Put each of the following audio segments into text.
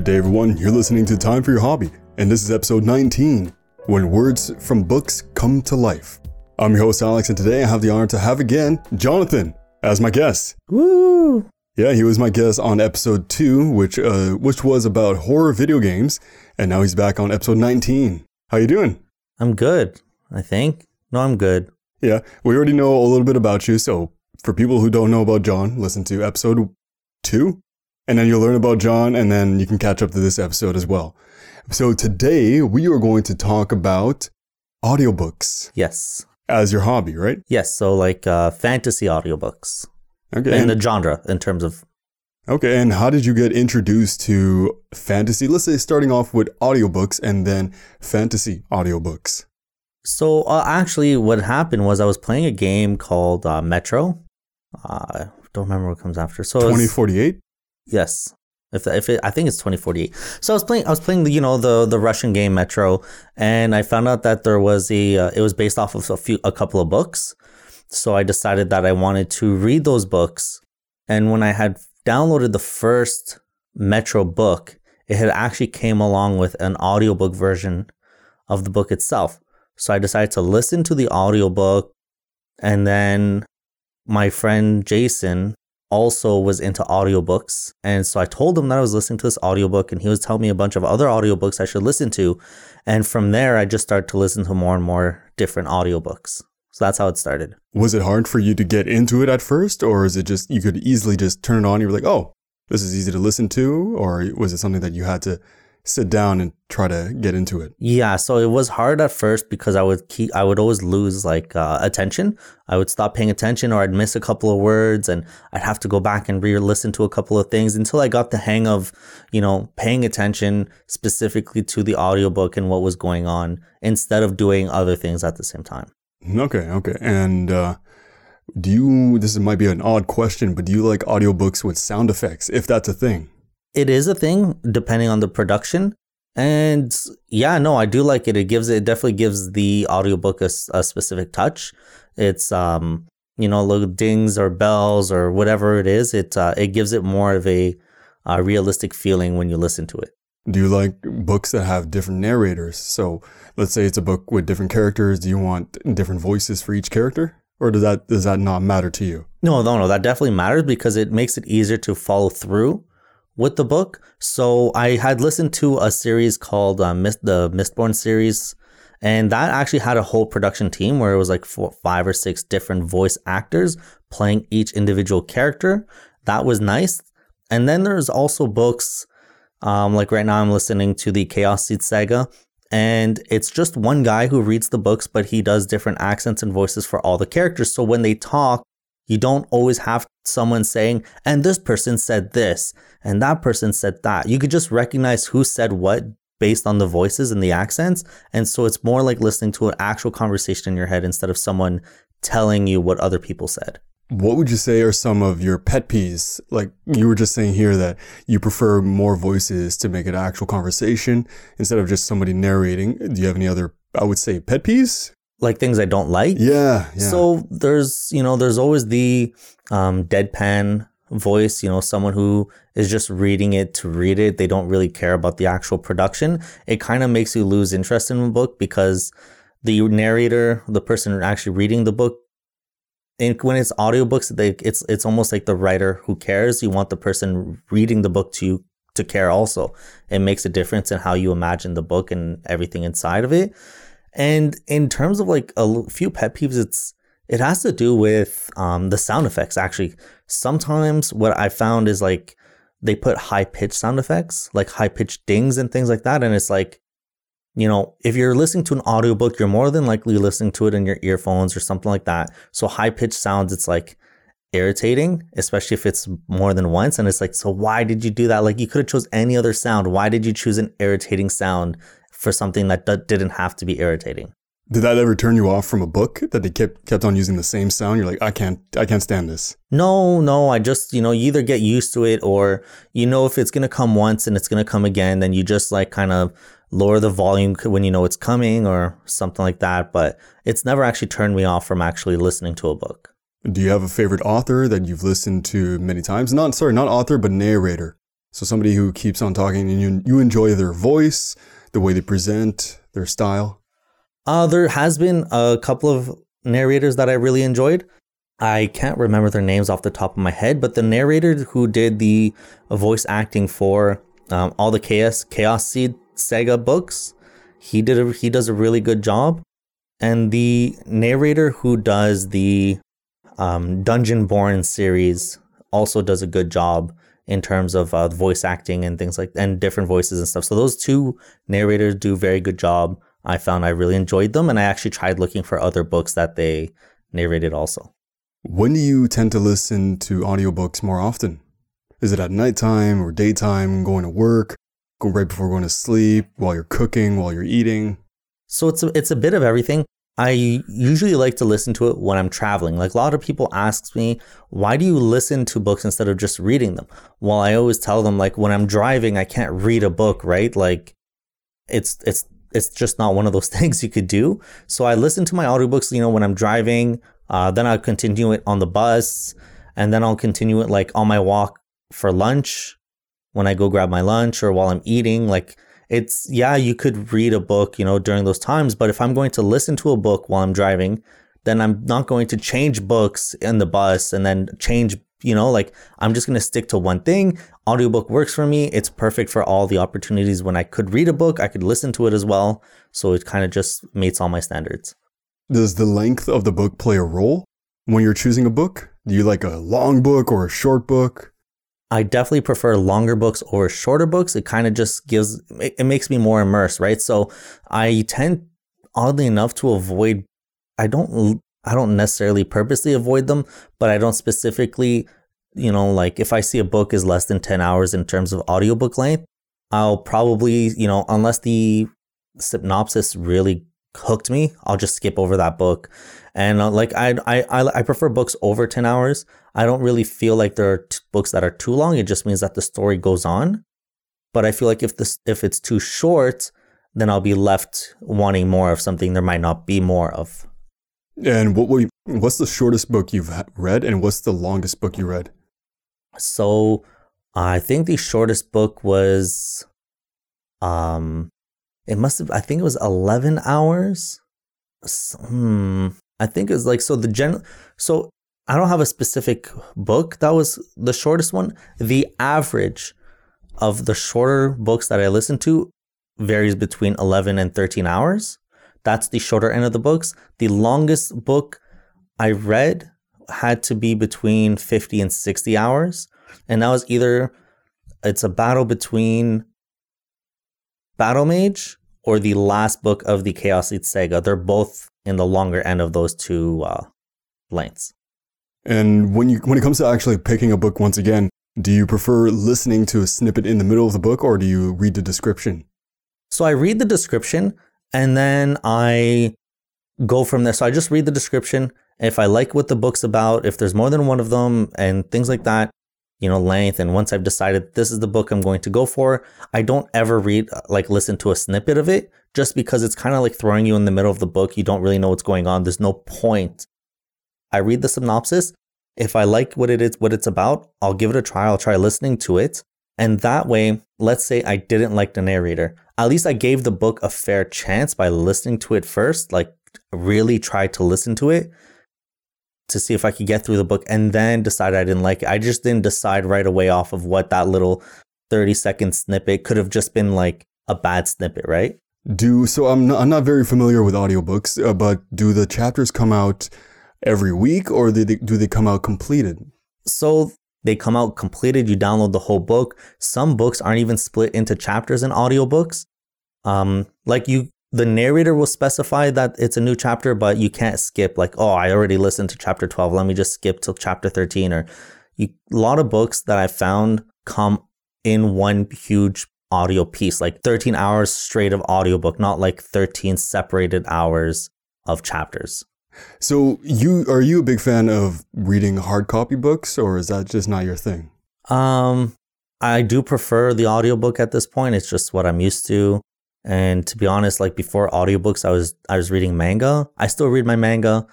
Good day, everyone. You're listening to Time for Your Hobby, and this is episode 19 When Words from Books Come to Life. I'm your host, Alex, and today I have the honor to have again Jonathan as my guest. Woo! Yeah, he was my guest on episode 2, which uh, which was about horror video games, and now he's back on episode 19. How you doing? I'm good, I think. No, I'm good. Yeah, we already know a little bit about you, so for people who don't know about John, listen to episode 2 and then you'll learn about John, and then you can catch up to this episode as well. So today we are going to talk about audiobooks Yes. as your hobby, right? Yes, so like uh, fantasy audiobooks Okay. and And, the genre in terms of okay. And how did you get introduced to fantasy? Let's say starting off with audiobooks and then fantasy audiobooks. So uh, actually, what happened was I was playing a game called uh, Metro. Uh, I don't remember what comes after. So 2048? Yes, if if it, I think it's 2048. So I was playing I was playing the you know the the Russian game Metro, and I found out that there was a uh, it was based off of a few a couple of books. So I decided that I wanted to read those books, and when I had downloaded the first Metro book, it had actually came along with an audiobook version of the book itself. So I decided to listen to the audiobook and then my friend Jason also was into audiobooks. And so I told him that I was listening to this audiobook and he was telling me a bunch of other audiobooks I should listen to. And from there, I just started to listen to more and more different audiobooks. So that's how it started. Was it hard for you to get into it at first, or is it just you could easily just turn it on? You're like, oh, this is easy to listen to, or was it something that you had to sit down and try to get into it? Yeah, so it was hard at first because I would keep, I would always lose like uh, attention. I would stop paying attention, or I'd miss a couple of words, and I'd have to go back and re-listen to a couple of things until I got the hang of, you know, paying attention specifically to the audiobook and what was going on instead of doing other things at the same time. Okay, okay. And uh, do you, this might be an odd question, but do you like audiobooks with sound effects, if that's a thing? It is a thing depending on the production. And yeah, no, I do like it. It gives it definitely gives the audiobook a specific touch. It's um, you know, little dings or bells or whatever it is. It uh, it gives it more of a, uh realistic feeling when you listen to it. Do you like books that have different narrators? So let's say it's a book with different characters. Do you want different voices for each character? Or does that does that not matter to you? No, no, no, that definitely matters because it makes it easier to follow through with the book. So I had listened to a series called uh, Mist, the Mistborn series, and that actually had a whole production team where it was like four, five or six different voice actors playing each individual character. That was nice. And then there's also books, um, like right now I'm listening to the Chaos Seed Saga, and it's just one guy who reads the books, but he does different accents and voices for all the characters. So when they talk, you don't always have someone saying, and this person said this, and that person said that. You could just recognize who said what based on the voices and the accents. And so it's more like listening to an actual conversation in your head instead of someone telling you what other people said. What would you say are some of your pet peeves? Like you were just saying here that you prefer more voices to make it actual conversation instead of just somebody narrating. Do you have any other, I would say, pet peeves? Like things I don't like. Yeah, yeah. So there's, you know, there's always the um, deadpan voice, you know, someone who is just reading it to read it. They don't really care about the actual production. It kind of makes you lose interest in the book because the narrator, the person actually reading the book, and when it's audiobooks, they, it's it's almost like the writer who cares. You want the person reading the book to to care also. It makes a difference in how you imagine the book and everything inside of it. And in terms of like a few pet peeves, it's it has to do with um, the sound effects. Actually, sometimes what I found is like they put high pitched sound effects, like high pitched dings and things like that, and it's like you know, if you're listening to an audiobook, you're more than likely listening to it in your earphones or something like that. So high pitched sounds, it's like irritating, especially if it's more than once. And it's like, so why did you do that? Like you could have chose any other sound. Why did you choose an irritating sound for something that d- didn't have to be irritating? Did that ever turn you off from a book that they kept kept on using the same sound? You're like, I can't, I can't stand this. No, no, I just, you know, you either get used to it or you know if it's going to come once and it's going to come again, then you just like kind of lower the volume when you know it's coming or something like that. But it's never actually turned me off from actually listening to a book. Do you have a favorite author that you've listened to many times? Not sorry, not author, but narrator. So somebody who keeps on talking and you, you enjoy their voice, the way they present, their style. Uh, there has been a couple of narrators that I really enjoyed. I can't remember their names off the top of my head, but the narrator who did the voice acting for um, all the Chaos Chaos Seed Saga books, he did a, he does a really good job. And the narrator who does the um, Dungeonborn series also does a good job in terms of uh, voice acting and things like and different voices and stuff. So those two narrators do very good job. I found I really enjoyed them, and I actually tried looking for other books that they narrated also. When do you tend to listen to audiobooks more often? Is it at nighttime or daytime, going to work, right before going to sleep, while you're cooking, while you're eating? So it's a, it's a bit of everything. I usually like to listen to it when I'm traveling. Like a lot of people ask me, why do you listen to books instead of just reading them? Well, I always tell them like when I'm driving, I can't read a book, right? Like it's it's it's just not one of those things you could do. So I listen to my audiobooks, you know, when I'm driving, uh, then I'll continue it on the bus, and then I'll continue it like on my walk for lunch when I go grab my lunch or while I'm eating. Like it's yeah, you could read a book, you know, during those times, but if I'm going to listen to a book while I'm driving, then I'm not going to change books in the bus and then change, you know, like I'm just going to stick to one thing. Audiobook works for me. It's perfect for all the opportunities when I could read a book, I could listen to it as well. So it kind of just meets all my standards. Does the length of the book play a role when you're choosing a book? Do you like a long book or a short book? I definitely prefer longer books over shorter books. It kind of just gives, it makes me more immersed, right? So I tend, oddly enough, to avoid, I don't, I don't necessarily purposely avoid them, but I don't specifically, you know, like if I see a book is less than 10 hours in terms of audiobook length, I'll probably, you know, unless the synopsis really hooked me, I'll just skip over that book. And uh, like I, I, I prefer books over 10 hours. I don't really feel like there are t- books that are too long. It just means that the story goes on. But I feel like if this, if it's too short, then I'll be left wanting more of something there might not be more of. And what will you, what's the shortest book you've read and what's the longest book you read? So I think the shortest book was um it must have I think it was 11 hours. Hmm. I think it was like so the gen so I don't have a specific book that was the shortest one. The average of the shorter books that I listen to varies between 11 and 13 hours. That's the shorter end of the books. The longest book I read had to be between 50 and 60 hours. And that was either it's a battle between Battle Mage or the last book of the Chaos Seed Saga. They're both in the longer end of those two uh, lengths. And when you when it comes to actually picking a book once again, do you prefer listening to a snippet in the middle of the book or do you read the description? So I read the description and then I go from there. So I just read the description. If I like what the book's about, if there's more than one of them and things like that, you know, length. And once I've decided this is the book I'm going to go for, I don't ever read, uh, like, listen to a snippet of it just because it's kind of like throwing you in the middle of the book. You don't really know what's going on. There's no point. I read the synopsis. If I like what it is, what it's about, I'll give it a try. I'll try listening to it. And that way, let's say I didn't like the narrator. At least I gave the book a fair chance by listening to it first, like really tried to listen to it to see if I could get through the book and then decide I didn't like it. I just didn't decide right away off of what that little 30 second snippet could have just been like a bad snippet, right? Do so I'm not, I'm not very familiar with audiobooks, uh, but do the chapters come out every week or do they, do they come out completed? So they come out completed, you download the whole book. Some books aren't even split into chapters in audiobooks. Um like you the narrator will specify that it's a new chapter, but you can't skip like, oh, I already listened to chapter 12. Let me just skip to chapter 13. Or you, a lot of books that I found come in one huge audio piece, like 13 hours straight of audiobook, not like 13 separated hours of chapters. So you are you a big fan of reading hard copy books or is that just not your thing? Um I do prefer the audiobook at this point. It's just what I'm used to. And to be honest, like before audiobooks, I was I was reading manga. I still read my manga,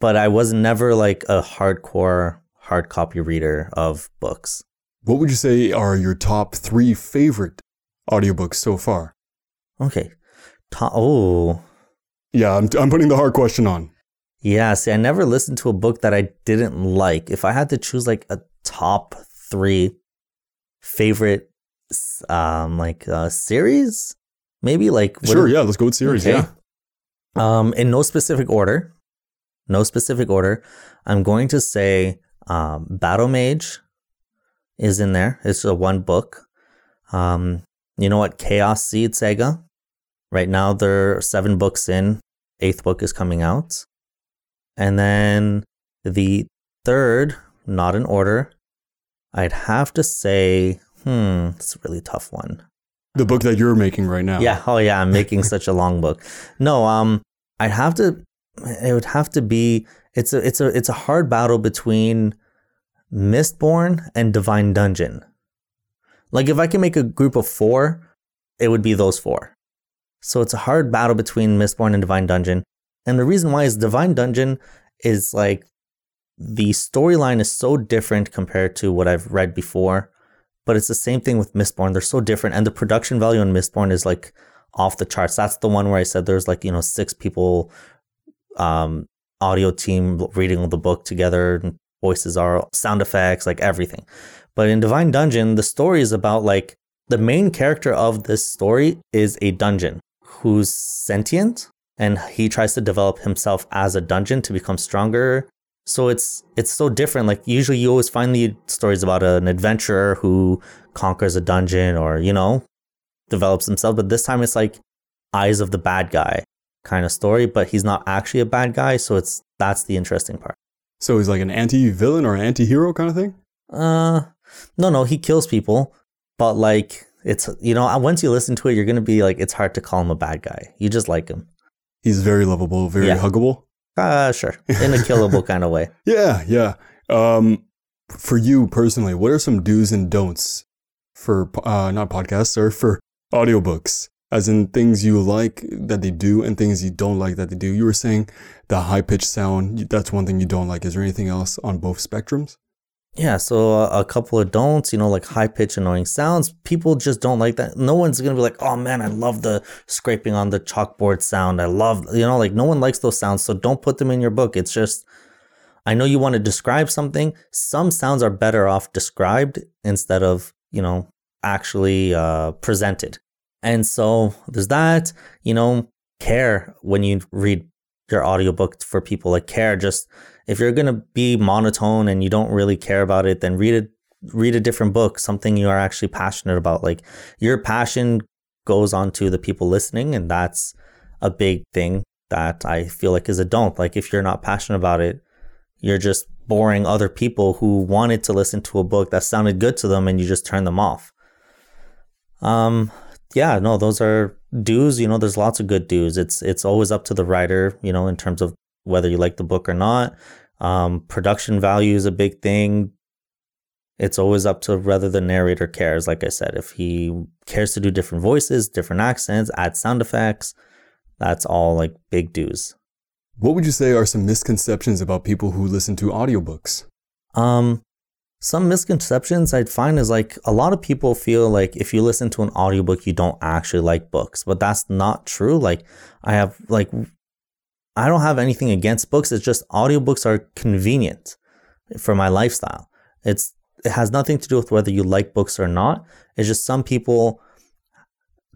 but I was never like a hardcore hard copy reader of books. What would you say are your top three favorite audiobooks so far? Okay. To- oh, Yeah, I'm, I'm putting the hard question on. yeah. See, I never listened to a book that I didn't like. If I had to choose like a top three favorite, s- um, like uh, series, maybe like Sure, yeah, let's go with series. Okay. Yeah. Um, in no specific order, no specific order. I'm going to say um, Battle Mage is in there. It's a one book. Um, you know what? Chaos Seed Saga Right now, they're seven books in. Eighth book is coming out, and then the third, not in order. I'd have to say, hmm, it's a really tough one. The book that you're making right now. Yeah. Oh, yeah. I'm making such a long book. No. Um, I'd have to. It would have to be. It's a. It's a. It's a hard battle between Mistborn and Divine Dungeon. Like, if I can make a group of four, it would be those four. So it's a hard battle between Mistborn and Divine Dungeon, and the reason why is Divine Dungeon is like the storyline is so different compared to what I've read before but it's the same thing with Mistborn. They're so different, and the production value on Mistborn is like off the charts. That's the one where I said there's like you know six people, um, audio team reading the book together, voices are sound effects, like everything. But in Divine Dungeon, the story is about like the main character of this story is a dungeon who's sentient, and he tries to develop himself as a dungeon to become stronger so it's it's so different. Like usually you always find the stories about an adventurer who conquers a dungeon or, you know, develops himself. But this time it's like eyes of the bad guy kind of story, but he's not actually a bad guy. So it's that's the interesting part. So he's like an anti-villain or anti-hero kind of thing. Uh no no, he kills people, but like it's you know, once you listen to it, you're gonna be like, it's hard to call him a bad guy. You just like him. He's very lovable, very Yeah. huggable. Uh sure. In a killable kind of way. Yeah, yeah. Um, for you personally, what are some do's and don'ts for uh, not podcasts or for audiobooks? As in things you like that they do and things you don't like that they do. You were saying the high pitched sound. That's one thing you don't like. Is there anything else on both spectrums? Yeah, so a couple of don'ts, you know, like high pitch annoying sounds. People just don't like that. No one's gonna be like, "Oh man, I love the scraping on the chalkboard sound. I love," you know, like no one likes those sounds. So don't put them in your book. It's just, I know you want to describe something. Some sounds are better off described instead of you know actually uh, presented. And so there's that. You know, care when you read your audiobook for people. Like care just if you're going to be monotone and you don't really care about it, then read it read a different book, something you are actually passionate about. Like your passion goes on to the people listening and that's a big thing that I feel like is a don't. Like if you're not passionate about it, you're just boring other people who wanted to listen to a book that sounded good to them and you just turn them off. Um yeah, no, those are do's, you know, there's lots of good do's. It's it's always up to the writer, you know, in terms of whether you like the book or not. Um, production value is a big thing. It's always up to whether the narrator cares. Like I said, if he cares to do different voices, different accents, add sound effects, that's all like big do's. What would you say are some misconceptions about people who listen to audiobooks? Um, some misconceptions I'd find is like a lot of people feel like if you listen to an audiobook, you don't actually like books, but that's not true. Like I have like I don't have anything against books. It's just audiobooks are convenient for my lifestyle. It's it has nothing to do with whether you like books or not. It's just some people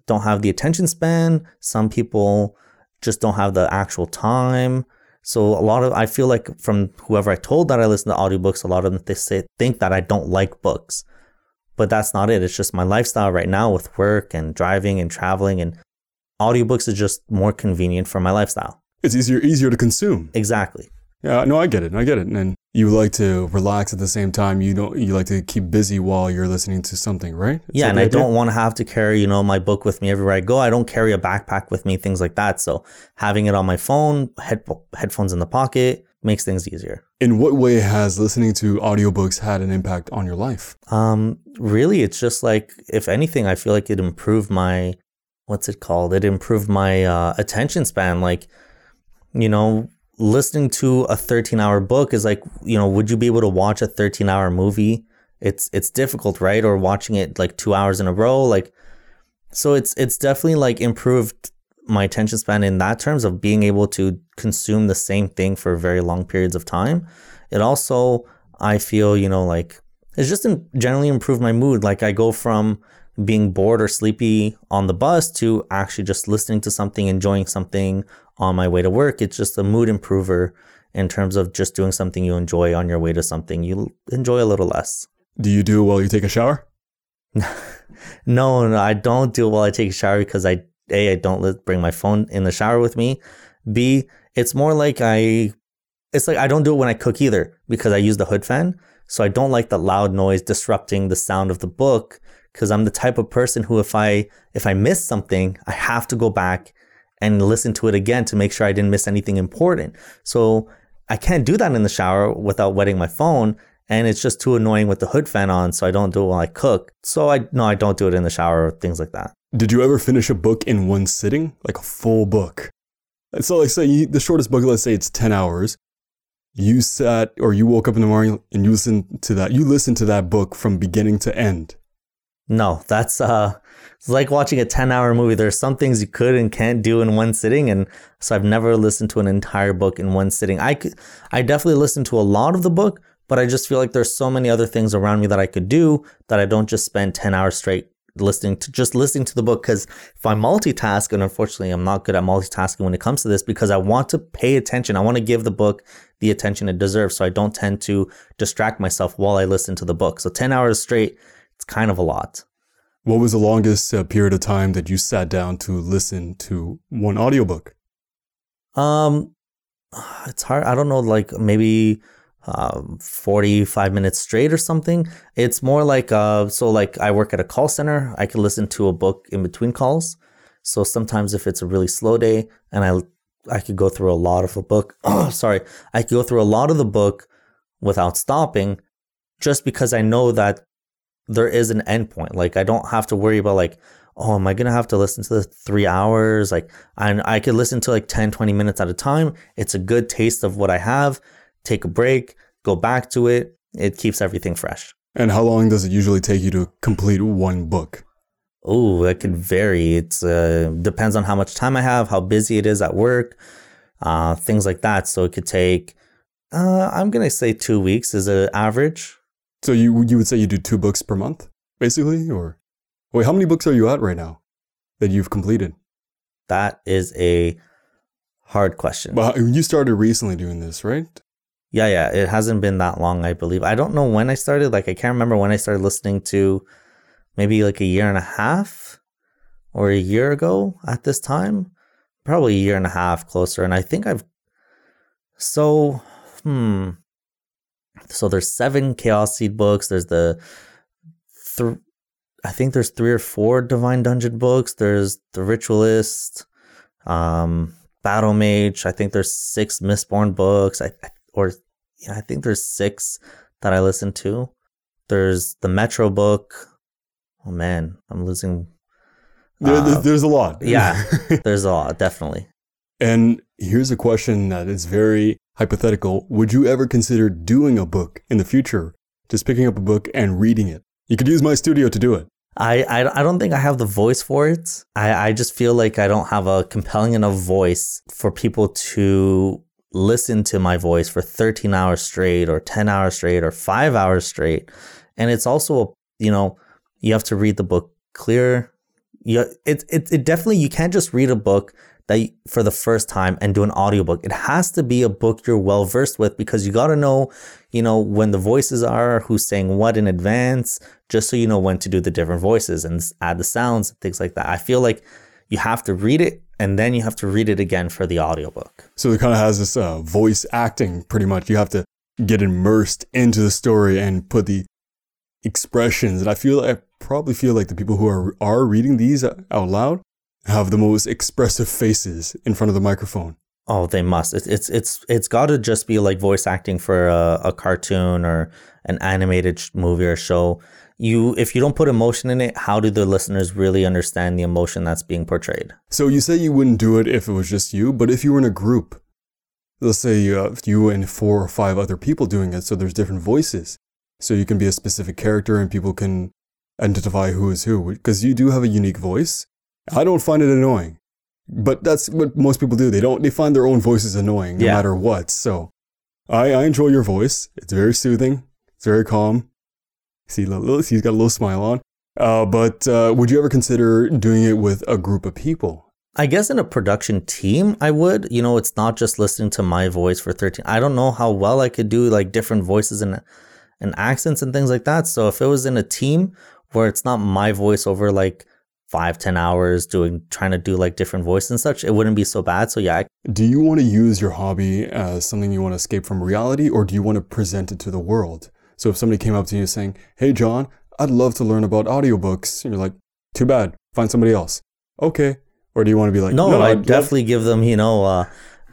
don't have the attention span. Some people just don't have the actual time. So a lot of I feel like from whoever I told that I listen to audiobooks, a lot of them they say think that I don't like books. But that's not it. It's just my lifestyle right now with work and driving and traveling and audiobooks is just more convenient for my lifestyle. It's easier easier to consume. Exactly. Yeah, no, I get it. I get it. And you like to relax at the same time. You don't. You like to keep busy while you're listening to something, right? Is Yeah, and I idea? don't want to have to carry, you know, my book with me everywhere I go. I don't carry a backpack with me, things like that. So having it on my phone, head, headphones in the pocket makes things easier. In what way has listening to audiobooks had an impact on your life? Um, really, it's just like if anything, I feel like it improved my what's it called? It improved my uh, attention span. Like, you know, listening to a 13 hour book is like, you know, would you be able to watch a 13 hour movie it's it's difficult, right? Or watching it like two hours in a row, like so it's it's definitely like improved my attention span in that terms of being able to consume the same thing for very long periods of time. It also I feel you know like it's just in, generally improved my mood. Like I go from being bored or sleepy on the bus to actually just listening to something, enjoying something on my way to work. It's just a mood improver in terms of just doing something you enjoy on your way to something you enjoy a little less. Do you do while you take a shower? no, no, I don't do it while I take a shower because I a I don't bring my phone in the shower with me. B it's more like I it's like I don't do it when I cook either because I use the hood fan. So I don't like the loud noise disrupting the sound of the book because I'm the type of person who if I if I miss something, I have to go back and listen to it again to make sure I didn't miss anything important. So I can't do that in the shower without wetting my phone and it's just too annoying with the hood fan on, so I don't do it while I cook. So I no, I don't do it in the shower or things like that. Did you ever finish a book in one sitting, like a full book? So, like, say you, the shortest book, let's say it's ten hours. You sat or you woke up in the morning and you listened to that. You listened to that book from beginning to end. No, that's uh, it's like watching a ten-hour movie. There's some things you could and can't do in one sitting, and so I've never listened to an entire book in one sitting. I could, I definitely listened to a lot of the book, but I just feel like there's so many other things around me that I could do that I don't just spend 10 hours straight listening to just listening to the book because if I multitask and unfortunately I'm not good at multitasking when it comes to this because I want to pay attention. I want to give the book the attention it deserves so I don't tend to distract myself while I listen to the book. So 10 hours straight, it's kind of a lot. What was the longest uh, period of time that you sat down to listen to one audiobook? Um it's hard. I don't know like maybe um, 45 minutes straight or something. It's more like, uh, so like I work at a call center, I can listen to a book in between calls. So sometimes if it's a really slow day and I, I could go through a lot of a book, sorry, I could go through a lot of the book without stopping just because I know that there is an endpoint. Like I don't have to worry about like, oh, am I going to have to listen to the three hours? Like I, I could listen to like 10, 20 minutes at a time. It's a good taste of what I have take a break, go back to it. It keeps everything fresh. And how long does it usually take you to complete one book? Oh, it could vary. It uh, depends on how much time I have, how busy it is at work, uh, things like that. So it could take, uh, I'm gonna say two weeks is an average. So you you would say you do two books per month, basically, or wait, how many books are you at right now that you've completed? That is a hard question. But you started recently doing this, right? Yeah, yeah. It hasn't been that long, I believe. I don't know when I started. Like, I can't remember when I started listening to maybe like a year and a half or a year ago at this time. Probably a year and a half closer. And I think I've. So, hmm. So there's seven Chaos Seed books. There's the. Th- I think there's three or four Divine Dungeon books. There's The Ritualist, um, Battle Mage. I think there's six Mistborn books. I, I or yeah, I think there's six that I listen to. There's the Metro book. Oh man, I'm losing. There, uh, there's a lot. yeah, there's a lot, definitely. And here's a question that is very hypothetical. Would you ever consider doing a book in the future? Just picking up a book and reading it. You could use my studio to do it. I, I, I don't think I have the voice for it. I, I just feel like I don't have a compelling enough voice for people to listen to my voice for 13 hours straight or 10 hours straight or five hours straight. And it's also, you know, you have to read the book clear. You, it, it, it definitely, you can't just read a book that you, for the first time and do an audiobook. It has to be a book you're well versed with because you got to know, you know, when the voices are, who's saying what in advance, just so you know when to do the different voices and add the sounds and things like that. I feel like you have to read it and then you have to read it again for the audiobook. So it kind of has this uh, voice acting pretty much. You have to get immersed into the story and put the expressions. And I feel I probably feel like the people who are are reading these out loud have the most expressive faces in front of the microphone. Oh, they must. It's it's it's it's got to just be like voice acting for a, a cartoon or an animated movie or show you if you don't put emotion in it how do the listeners really understand the emotion that's being portrayed so you say you wouldn't do it if it was just you but if you were in a group let's say you, uh, you and four or five other people doing it so there's different voices so you can be a specific character and people can identify who is who because you do have a unique voice. I don't find it annoying, but that's what most people do. They don't. They find their own voices annoying no Yeah. matter what. So I, I enjoy your voice. It's very soothing. It's very calm. See, he's got a little smile on. Uh, but uh, would you ever consider doing it with a group of people? I guess in a production team, I would. You know, it's not just listening to my voice for 13. I don't know how well I could do like different voices and and accents and things like that. So if it was in a team where it's not my voice over like five, ten hours doing trying to do like different voices and such, it wouldn't be so bad. So yeah, I- Do you want to use your hobby as something you want to escape from reality, or do you want to present it to the world? So if somebody came up to you saying, "Hey, John, I'd love to learn about audiobooks," and you're like, "Too bad, find somebody else." Okay. Or do you want to be like, no, I'd I love- definitely give them, you know, uh,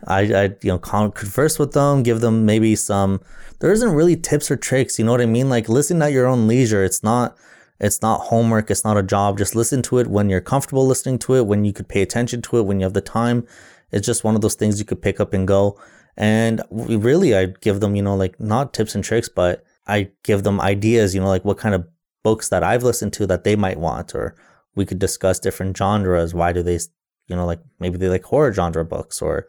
I, I, you know, con- converse with them, give them maybe some. There isn't really tips or tricks. You know what I mean? Like listen at your own leisure. It's not, it's not homework. It's not a job. Just listen to it when you're comfortable listening to it. When you could pay attention to it. When you have the time. It's just one of those things you could pick up and go. And really, I'd give them, you know, like not tips and tricks, but I give them ideas. You know, like what kind of books that I've listened to that they might want, or we could discuss different genres. Why do they, you know, like maybe they like horror genre books or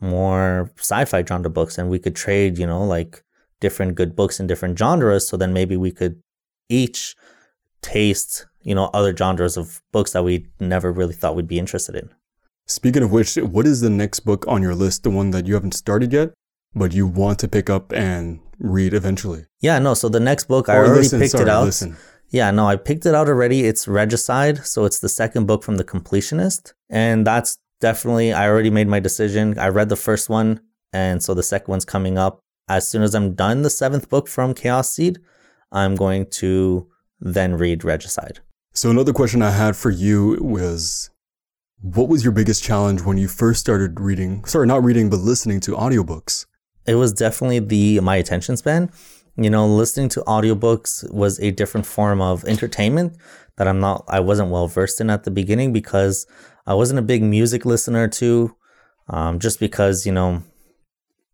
more sci-fi genre books, and we could trade, you know, like different good books in different genres. So then maybe we could each taste, you know, other genres of books that we never really thought we'd be interested in. Speaking of which, what is the next book on your list? The one that you haven't started yet, but you want to pick up and read eventually? Yeah, no. So the next book, I oh, already listen, picked sorry, it out. Listen. Yeah, no, I picked it out already. It's Regicide, so it's the second book from The Completionist, and that's definitely I already made my decision. I read the first one, and so the second one's coming up. As soon as I'm done the seventh book from Chaos Seed, I'm going to then read Regicide. So another question I had for you was what was your biggest challenge when you first started reading, sorry, not reading, but listening to audiobooks? It was definitely the my attention span. You know, listening to audiobooks was a different form of entertainment that I'm not I wasn't well versed in at the beginning because I wasn't a big music listener too. Um, just because, you know,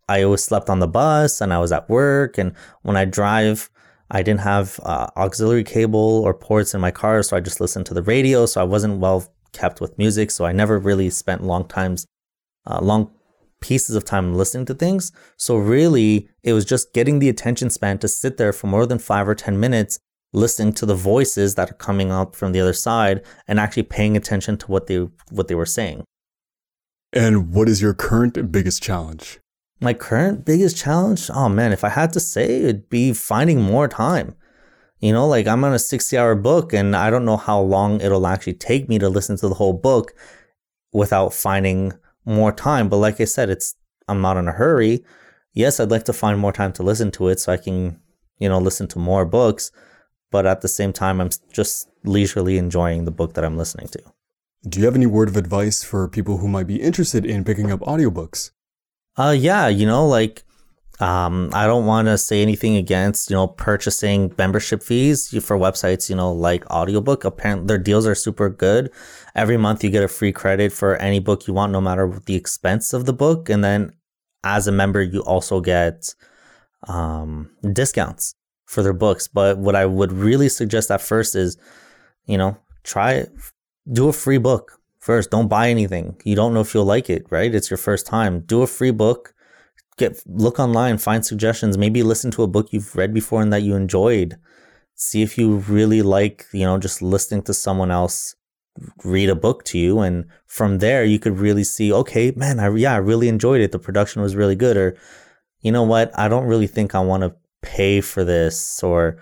I always slept on the bus and I was at work and when I drive I didn't have uh, auxiliary cable or ports in my car, so I just listened to the radio. So I wasn't well kept with music, so I never really spent long times, uh, long pieces of time listening to things. So really, it was just getting the attention span to sit there for more than five or ten minutes, listening to the voices that are coming up from the other side, and actually paying attention to what they what they were saying. And what is your current biggest challenge? My current biggest challenge, oh man, if I had to say, it'd be finding more time. You know, like I'm on a 60 hour book and I don't know how long it'll actually take me to listen to the whole book without finding more time. But like I said, it's, I'm not in a hurry. Yes, I'd like to find more time to listen to it so I can, you know, listen to more books. But at the same time, I'm just leisurely enjoying the book that I'm listening to. Do you have any word of advice for people who might be interested in picking up audiobooks? Uh, yeah, you know, like, um, I don't want to say anything against, you know, purchasing membership fees for websites, you know, like audiobook. Apparently, their deals are super good. Every month, you get a free credit for any book you want, no matter the expense of the book. And then as a member, you also get um, discounts for their books. But what I would really suggest at first is, you know, try do a free book first. Don't buy anything. You don't know if you'll like it, right? It's your first time. Do a free book. Get look online, find suggestions. Maybe listen to a book you've read before and that you enjoyed. See if you really like, you know, just listening to someone else read a book to you and from there you could really see okay man I yeah I really enjoyed it the production was really good or you know what I don't really think I want to pay for this or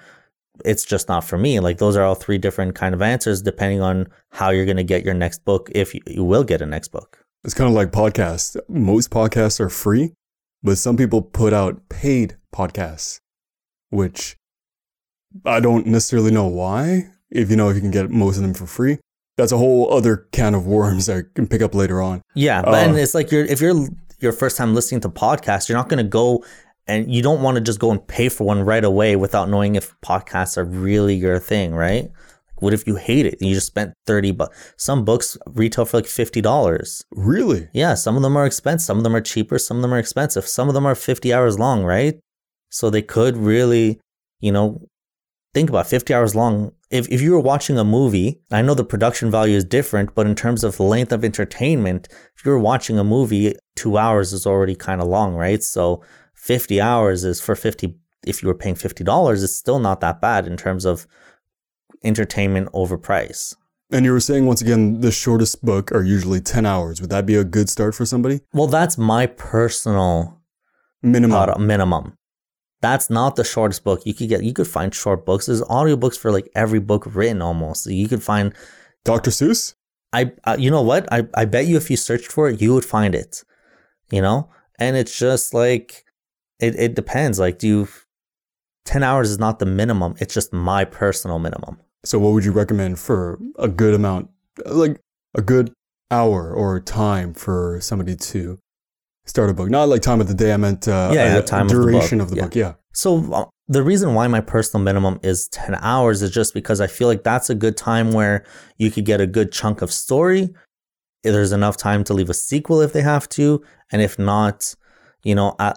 it's just not for me like those are all three different kind of answers depending on how you're going to get your next book if you, you will get a next book It's kind of like podcasts. Most podcasts are free, but some people put out paid podcasts, which I don't necessarily know why. If you know, if you can get most of them for free, that's a whole other can of worms that I can pick up later on. yeah but Uh, and it's like you're if you're your first time listening to podcasts you're not going to go and you don't want to just go and pay for one right away without knowing if podcasts are really your thing right what if you hate it and you just spent 30 bucks some books retail for like $50 Really? Yeah, some of them are expensive, some of them are cheaper, some of them are expensive, some of them are 50 hours long, right? So they could really you know, think about 50 hours long. If, if you were watching a movie, I know the production value is different, but in terms of length of entertainment, if you're watching a movie, two hours is already kind of long, right? So 50 hours is for 50, if you were paying $50, it's still not that bad in terms of entertainment over price. And you were saying once again, the shortest book are usually 10 hours. Would that be a good start for somebody? Well, that's my personal Minimum. uh, minimum. That's not the shortest book. You could get you could find short books. There's audiobooks for like every book written almost. You could find Dr. Seuss? I uh, you know what? I I bet you if you searched for it, you would find it. You know? And it's just like it it depends. Like do you 10 hours is not the minimum. It's just my personal minimum. So, what would you recommend for a good amount, like a good hour or time for somebody to start a book? Not like time of the day. I meant uh, Yeah, yeah, time of the duration book, of the yeah. book. Yeah. So uh, the reason why my personal minimum is 10 hours is just because I feel like that's a good time where you could get a good chunk of story. There's enough time to leave a sequel if they have to, and if not, you know, I,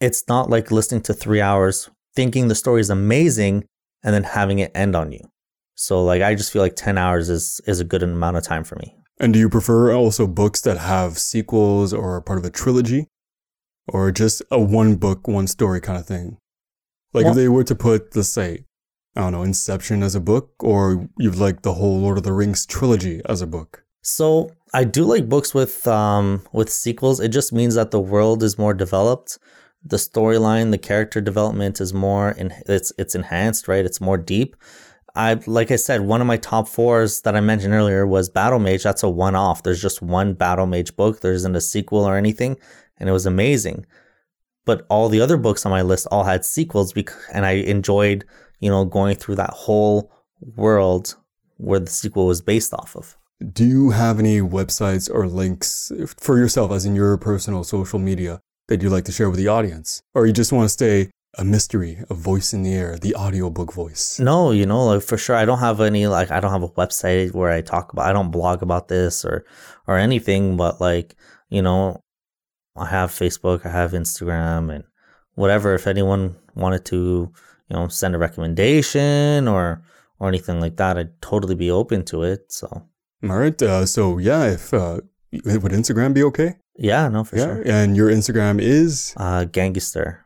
it's not like listening to 3 hours thinking the story is amazing and then having it end on you. So like I just feel like 10 hours is is a good amount of time for me. And do you prefer also books that have sequels or are part of a trilogy, or just a one book, one story kind of thing? Like Well- if they were to put, let's say, I don't know, Inception as a book, or you'd like the whole Lord of the Rings trilogy as a book. So I do like books with um with sequels. It just means that the world is more developed. The storyline, the character development is more in it's it's enhanced, right? It's more deep. I like I said, one of my top fours that I mentioned earlier was Battle Mage. That's a one off. There's just one Battle Mage book. There isn't a sequel or anything, and it was amazing. But all the other books on my list all had sequels, and I enjoyed, you know, going through that whole world where the sequel was based off of. Do you have any websites or links for yourself, as in your personal social media, that you'd like to share with the audience? Or you just want to stay a mystery, a voice in the air, the audiobook voice? No, you know, like for sure, I don't have any like I don't have a website where I talk about. I don't blog about this or or anything. But like you know, I have Facebook, I have Instagram, and whatever. If anyone wanted to, you know, send a recommendation or or anything like that, I'd totally be open to it. So All right. Uh, so, yeah, if uh, would Instagram be okay? yeah, no, for yeah. sure. And your Instagram is? Uh, Gangistirr.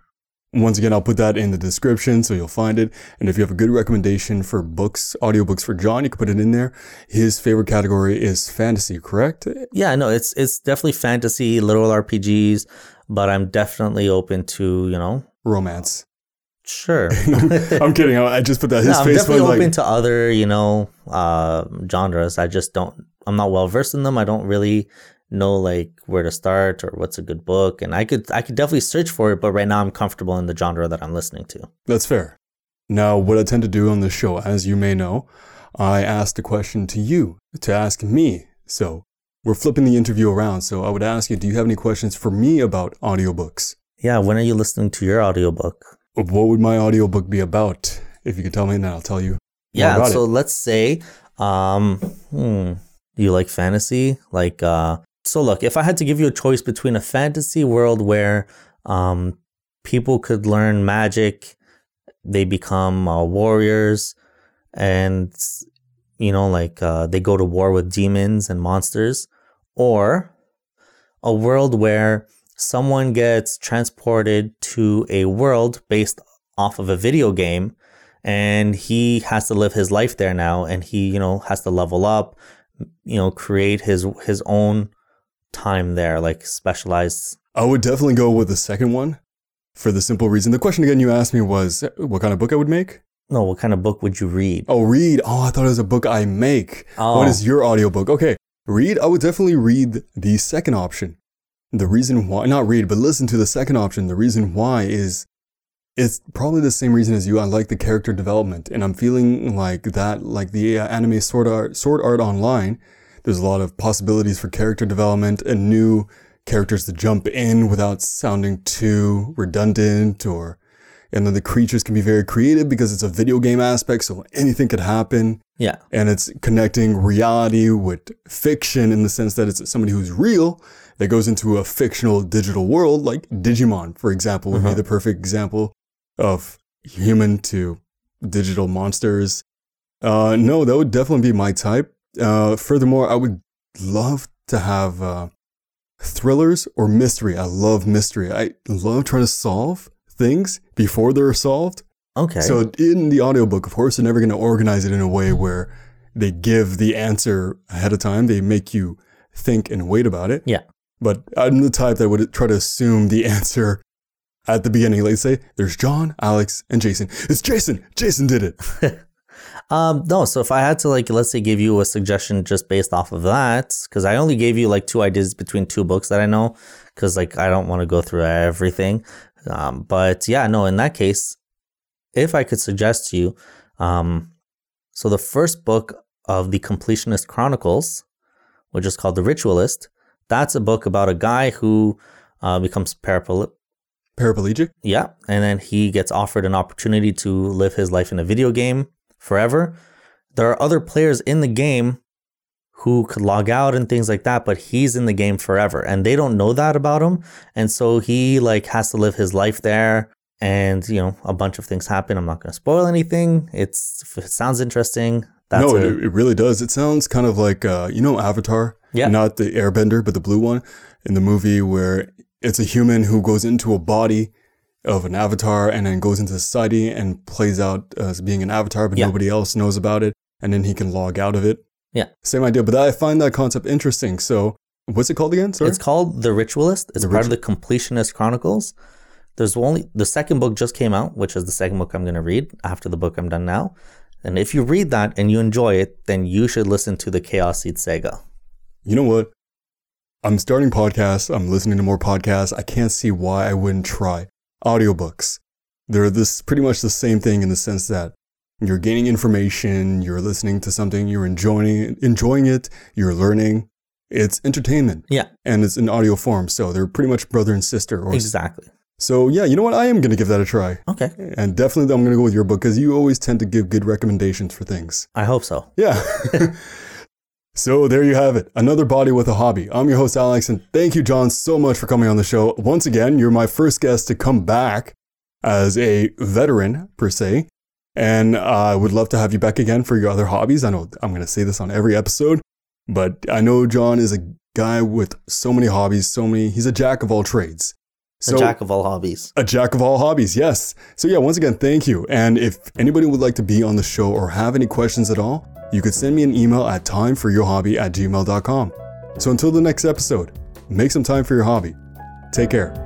Once again, I'll put that in the description so you'll find it. And if you have a good recommendation for books, audiobooks for John, you can put it in there. His favorite category is fantasy, correct? Yeah, no, it's it's definitely fantasy, little RPGs, but I'm definitely open to you know, Romance. sure. I'm kidding. I I just put that. His no, I'm definitely open like, to other, you know, uh, genres. I just don't. I'm not well versed in them. I don't really know like where to start or what's a good book. And I could, I could definitely search for it, but right now I'm comfortable in the genre that I'm listening to. That's fair. Now, what I tend to do on this show, as you may know, I ask the question to you to ask me. So we're flipping the interview around. So I would ask you, do you have any questions for me about audiobooks? Yeah. When are you listening to your audiobook? What would my audiobook be about? If you could tell me, then I'll tell you. Yeah. So it. let's say, um, hmm, you like fantasy? Like, uh, so look, if I had to give you a choice between a fantasy world where, um, people could learn magic, they become uh, warriors, and you know, like uh, they go to war with demons and monsters, or a world where someone gets transported to a world based off of a video game and he has to live his life there now and he you know has to level up you know create his his own time there like specialized I would definitely go with the second one for the simple reason. The question again you asked me was what kind of book I would make? no what kind of book would you read Oh, read. Oh, I thought it was a book I make. Oh. What is your audiobook? Okay, read. I would definitely read the second option. The reason why, not read, but listen to the second option. The reason why is it's probably the same reason as you. I like the character development, and I'm feeling like that, like the uh, anime Sword Art, Sword Art Online. There's a lot of possibilities for character development and new characters to jump in without sounding too redundant or and then the creatures can be very creative because it's a video game aspect, so anything could happen. yeah And it's connecting reality with fiction in the sense that it's somebody who's real that goes into a fictional digital world, like Digimon, for example, would be the perfect example of human to digital monsters. Uh, no, that would definitely be my type. Uh, furthermore, I would love to have uh, thrillers or mystery. I love mystery. I love trying to solve things before they're solved. Okay. So in the audiobook, of course, they're never going to organize it in a way where they give the answer ahead of time. They make you think and wait about it. Yeah. But I'm the type that would try to assume the answer at the beginning. Let's say there's John, Alex, and Jason. It's Jason. Jason did it. Um, no, so if I had to like let's say give you a suggestion just based off of that, because I only gave you like two ideas between two books that I know, because like I don't want to go through everything. Um, but yeah, no, in that case, if I could suggest to you, um, so the first book of the Completionist Chronicles, which is called The Ritualist, that's a book about a guy who uh, becomes paraplegic. Paraplegic. Yeah, and then he gets offered an opportunity to live his life in a video game forever. There are other players in the game who could log out and things like that, but he's in the game forever and they don't know that about him. And so he like has to live his life there and you know, a bunch of things happen. I'm not going to spoil anything. It's if it sounds interesting. That's no, a- it, it really does. It sounds kind of like uh, you know Avatar. Yeah. Not the Airbender, but the blue one in the movie where it's a human who goes into a body of an avatar and then goes into society and plays out as being an avatar, but Yeah. nobody else knows about it, and then he can log out of it. Yeah. Same idea, but I find that concept interesting. So, what's it called again? Sorry. It's called The Ritualist. It's The part of the Completionist Chronicles. There's only the second book just came out, which is the second book I'm going to read after the book I'm done now. And if you read that and you enjoy it, then you should listen to the Chaos Seed Saga. you know what? I'm starting podcasts. I'm listening to more podcasts. I can't see why I wouldn't try audiobooks. They're this pretty much the same thing in the sense that you're gaining information, you're listening to something, you're enjoying enjoying it, you're learning. It's entertainment. Yeah. And it's in audio form, so they're pretty much brother and sister. Or Exactly. so yeah, you know what? I am gonna give that a try, Okay. and definitely I'm gonna go with your book because you always tend to give good recommendations for things. I hope so. Yeah. so there you have it. Another body with a hobby. I'm your host, Alex, and thank you, John, so much for coming on the show. Once again, you're my first guest to come back as a veteran, per se. And I would love to have you back again for your other hobbies. I know I'm going to say this on every episode, but I know John is a guy with so many hobbies, so many, he's a jack of all trades. So, jack of all hobbies. a jack of all hobbies, yes. So, yeah, once again, thank you. And if anybody would like to be on the show or have any questions at all, you could send me an email at timeforyourhobby at gmail.com. So, until the next episode, make some time for your hobby. Take care.